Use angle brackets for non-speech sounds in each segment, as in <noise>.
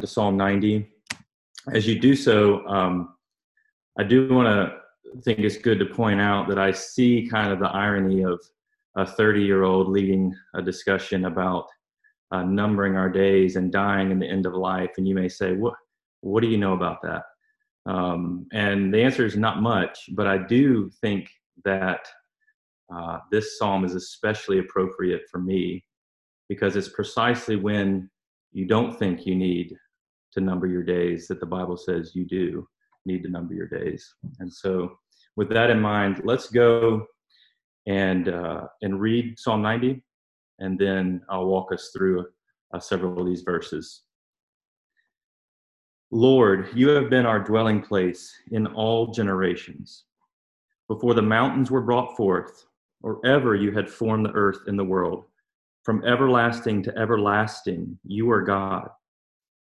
to Psalm 90. As you do so, um, I do want to think it's good to point out that I see kind of the irony of a 30 year old leading a discussion about uh, numbering our days and dying in the end of life. And you may say, what, what do you know about that? Um, and the answer is not much, but I do think that uh, this psalm is especially appropriate for me because it's precisely when you don't think you need to number your days that the Bible says you do need to number your days. And so, with that in mind, let's go and uh, and read Psalm 90, and then I'll walk us through uh, several of these verses. Lord, you have been our dwelling place in all generations. Before the mountains were brought forth, or ever you had formed the earth and the world, from everlasting to everlasting, you are God.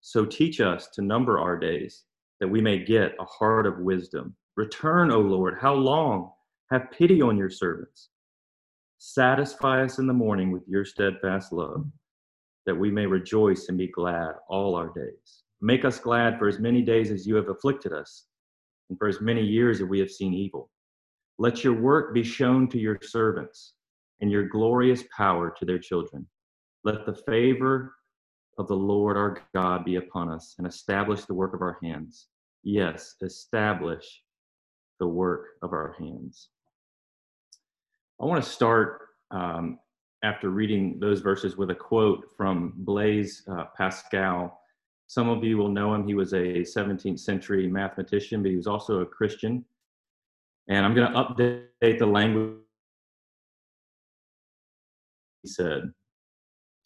So teach us to number our days, that we may get a heart of wisdom. Return, O Lord, how long? Have pity on your servants. Satisfy us in the morning with your steadfast love, that we may rejoice and be glad all our days. Make us glad for as many days as you have afflicted us, and for as many years as we have seen evil. Let your work be shown to your servants, and your glorious power to their children. Let the favor of the Lord our God be upon us and establish the work of our hands. Yes, establish the work of our hands. I want to start um, after reading those verses with a quote from Blaise uh, Pascal. Some of you will know him. He was a 17th century mathematician, but he was also a Christian. And I'm going to update the language he said.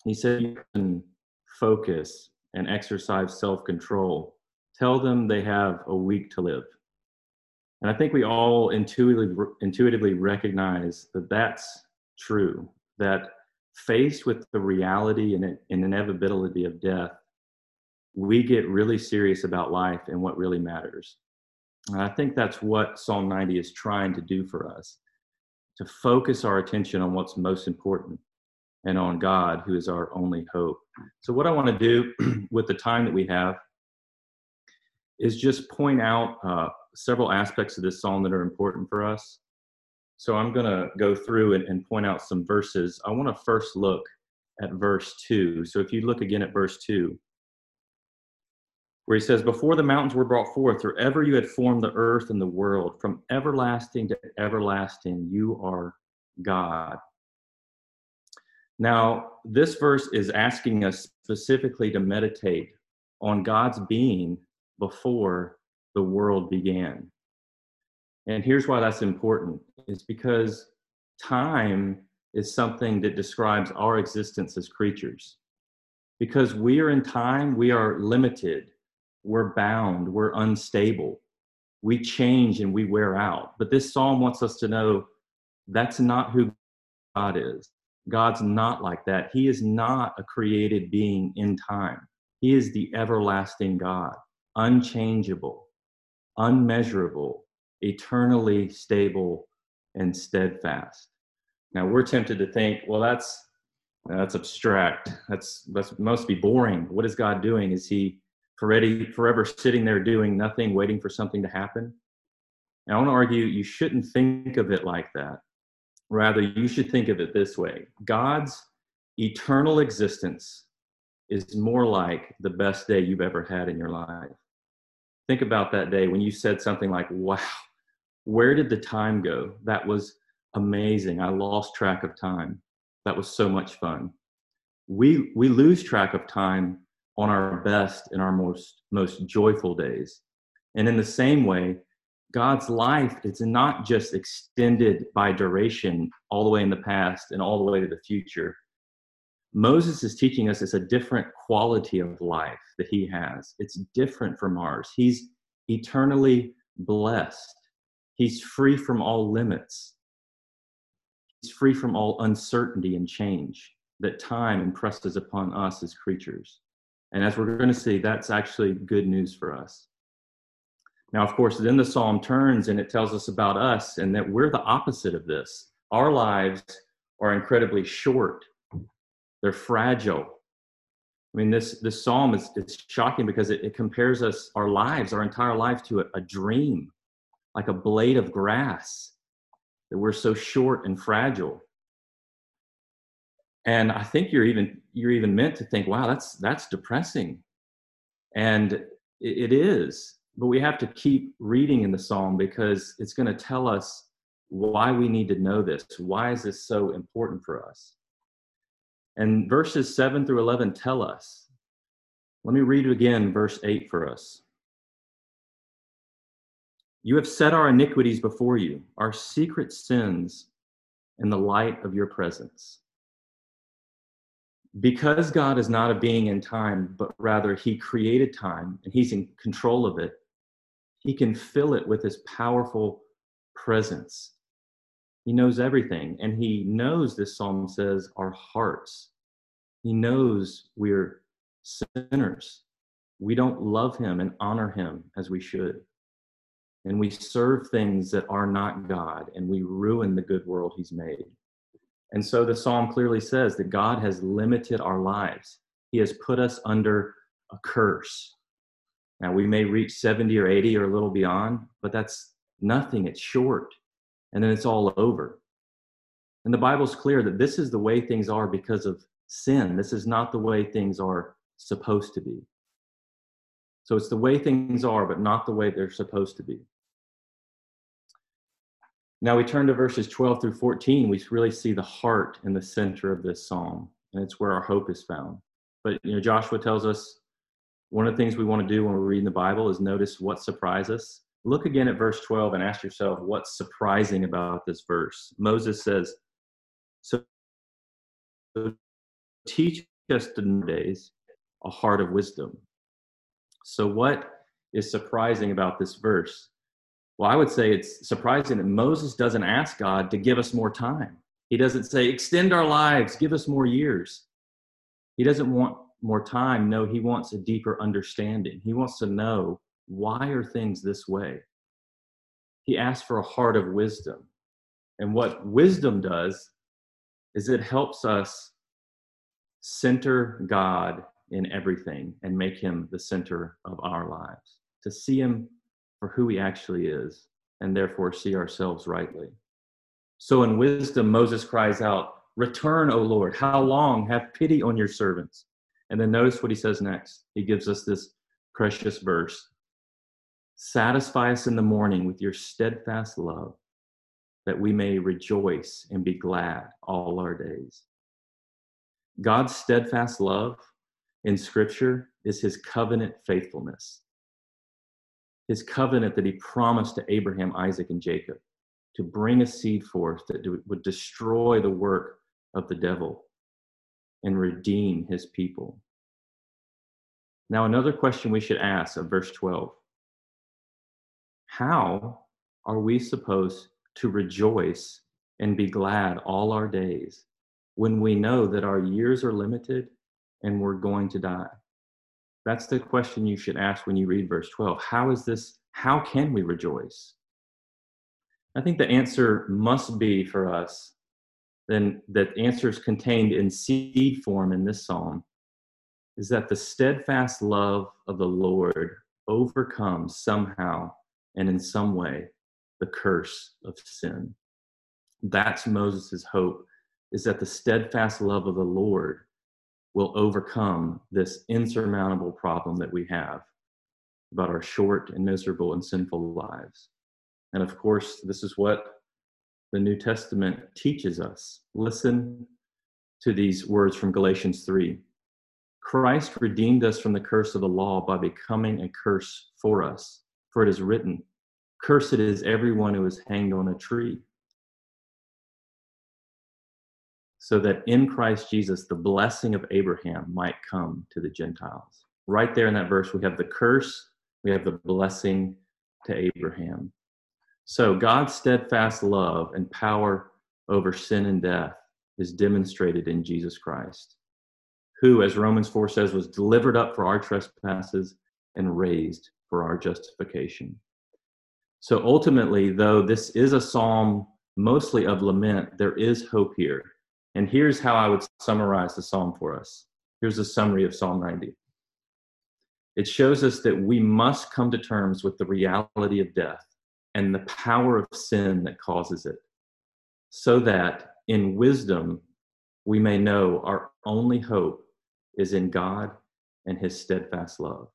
He said, focus and exercise self control. Tell them they have a week to live. And I think we all intuitively, intuitively recognize that that's true, that faced with the reality and, and inevitability of death, we get really serious about life and what really matters. And I think that's what Psalm 90 is trying to do for us to focus our attention on what's most important and on God, who is our only hope. So, what I want to do <clears throat> with the time that we have is just point out uh, several aspects of this psalm that are important for us. So, I'm going to go through and, and point out some verses. I want to first look at verse 2. So, if you look again at verse 2, where he says, Before the mountains were brought forth, or ever you had formed the earth and the world, from everlasting to everlasting, you are God. Now, this verse is asking us specifically to meditate on God's being before the world began. And here's why that's important is because time is something that describes our existence as creatures. Because we are in time, we are limited, we're bound, we're unstable, we change and we wear out. But this psalm wants us to know that's not who God is. God's not like that. He is not a created being in time. He is the everlasting God, unchangeable, unmeasurable, eternally stable, and steadfast. Now we're tempted to think, well, that's that's abstract. That's that must be boring. What is God doing? Is He forever sitting there doing nothing, waiting for something to happen? And I want to argue you shouldn't think of it like that. Rather, you should think of it this way God's eternal existence is more like the best day you've ever had in your life. think about that day when you said something like, wow, where did the time go? That was amazing. I lost track of time. That was so much fun. We, we lose track of time on our best and our most, most joyful days. And in the same way, God's life is not just extended by duration all the way in the past and all the way to the future. Moses is teaching us it's a different quality of life that he has. It's different from ours. He's eternally blessed. He's free from all limits. He's free from all uncertainty and change that time impresses upon us as creatures. And as we're going to see, that's actually good news for us. Now, of course, then the psalm turns and it tells us about us and that we're the opposite of this. Our lives are incredibly short, they're fragile. I mean, this, this psalm is it's shocking because it, it compares us, our lives, our entire life, to a, a dream, like a blade of grass, that we're so short and fragile. And I think you're even you're even meant to think, wow, that's that's depressing. And it, it is but we have to keep reading in the psalm because it's going to tell us why we need to know this. Why is this so important for us? And verses 7 through 11 tell us. Let me read again verse 8 for us. You have set our iniquities before you, our secret sins in the light of your presence because God is not a being in time, but rather He created time and He's in control of it, He can fill it with His powerful presence. He knows everything, and He knows, this psalm says, our hearts. He knows we're sinners. We don't love Him and honor Him as we should. And we serve things that are not God, and we ruin the good world He's made. And so the psalm clearly says that God has limited our lives. He has put us under a curse. Now, we may reach 70 or 80 or a little beyond, but that's nothing. It's short. And then it's all over. And the Bible's clear that this is the way things are because of sin. This is not the way things are supposed to be. So it's the way things are, but not the way they're supposed to be. Now we turn to verses 12 through 14. We really see the heart in the center of this psalm, and it's where our hope is found. But you know, Joshua tells us one of the things we want to do when we're reading the Bible is notice what surprises us. Look again at verse 12 and ask yourself what's surprising about this verse. Moses says, So teach us days a heart of wisdom. So, what is surprising about this verse? Well, I would say it's surprising that Moses doesn't ask God to give us more time. He doesn't say, extend our lives, give us more years. He doesn't want more time. No, he wants a deeper understanding. He wants to know why are things this way? He asks for a heart of wisdom. And what wisdom does is it helps us center God in everything and make him the center of our lives, to see him for who he actually is and therefore see ourselves rightly. So in wisdom, Moses cries out, Return, O Lord, how long? Have pity on your servants. And then notice what he says next. He gives us this precious verse Satisfy us in the morning with your steadfast love, that we may rejoice and be glad all our days. God's steadfast love in Scripture is his covenant faithfulness his covenant that he promised to Abraham, Isaac, and Jacob to bring a seed forth that would destroy the work of the devil and redeem his people. Now, another question we should ask of verse 12 How are we supposed to rejoice and be glad all our days when we know that our years are limited and we're going to die? That's the question you should ask when you read verse 12. How is this? How can we rejoice? I think the answer must be for us then that answers contained in seed form in this psalm is that the steadfast love of the Lord overcomes somehow and in some way the curse of sin. That's Moses' hope is that the steadfast love of the Lord will overcome this insurmountable problem that we have about our short and miserable and sinful lives. And of course, this is what the New Testament teaches us. Listen to these words from Galatians 3. Christ redeemed us from the curse of the law by becoming a curse for us. For it is written, Cursed is everyone who is hanged on a tree. So that in Christ Jesus, the blessing of Abraham might come to the Gentiles. Right there in that verse, we have the curse, we have the blessing to Abraham. So God's steadfast love and power over sin and death is demonstrated in Jesus Christ, who, as Romans 4 says, was delivered up for our trespasses and raised for our justification. So ultimately, though this is a psalm mostly of lament, there is hope here. And here's how I would summarize the psalm for us. Here's a summary of Psalm 90. It shows us that we must come to terms with the reality of death and the power of sin that causes it, so that in wisdom we may know our only hope is in God and his steadfast love.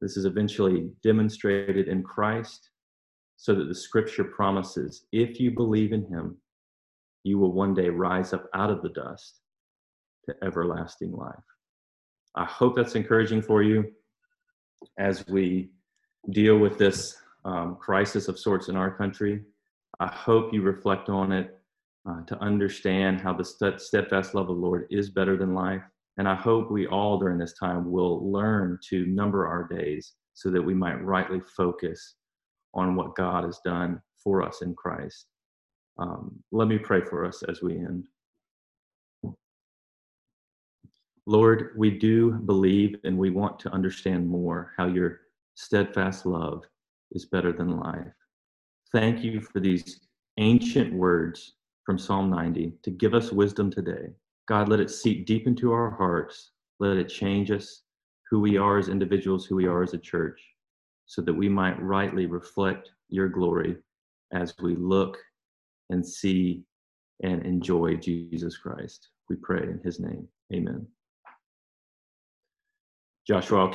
This is eventually demonstrated in Christ so that the scripture promises if you believe in him, you will one day rise up out of the dust to everlasting life. I hope that's encouraging for you as we deal with this um, crisis of sorts in our country. I hope you reflect on it uh, to understand how the steadfast love of the Lord is better than life and I hope we all during this time will learn to number our days so that we might rightly focus on what God has done for us in Christ. Um, let me pray for us as we end. Lord, we do believe and we want to understand more how your steadfast love is better than life. Thank you for these ancient words from Psalm 90 to give us wisdom today. God, let it seep deep into our hearts. Let it change us, who we are as individuals, who we are as a church, so that we might rightly reflect your glory as we look and see and enjoy Jesus Christ. We pray in his name. Amen. Joshua,